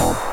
Oh.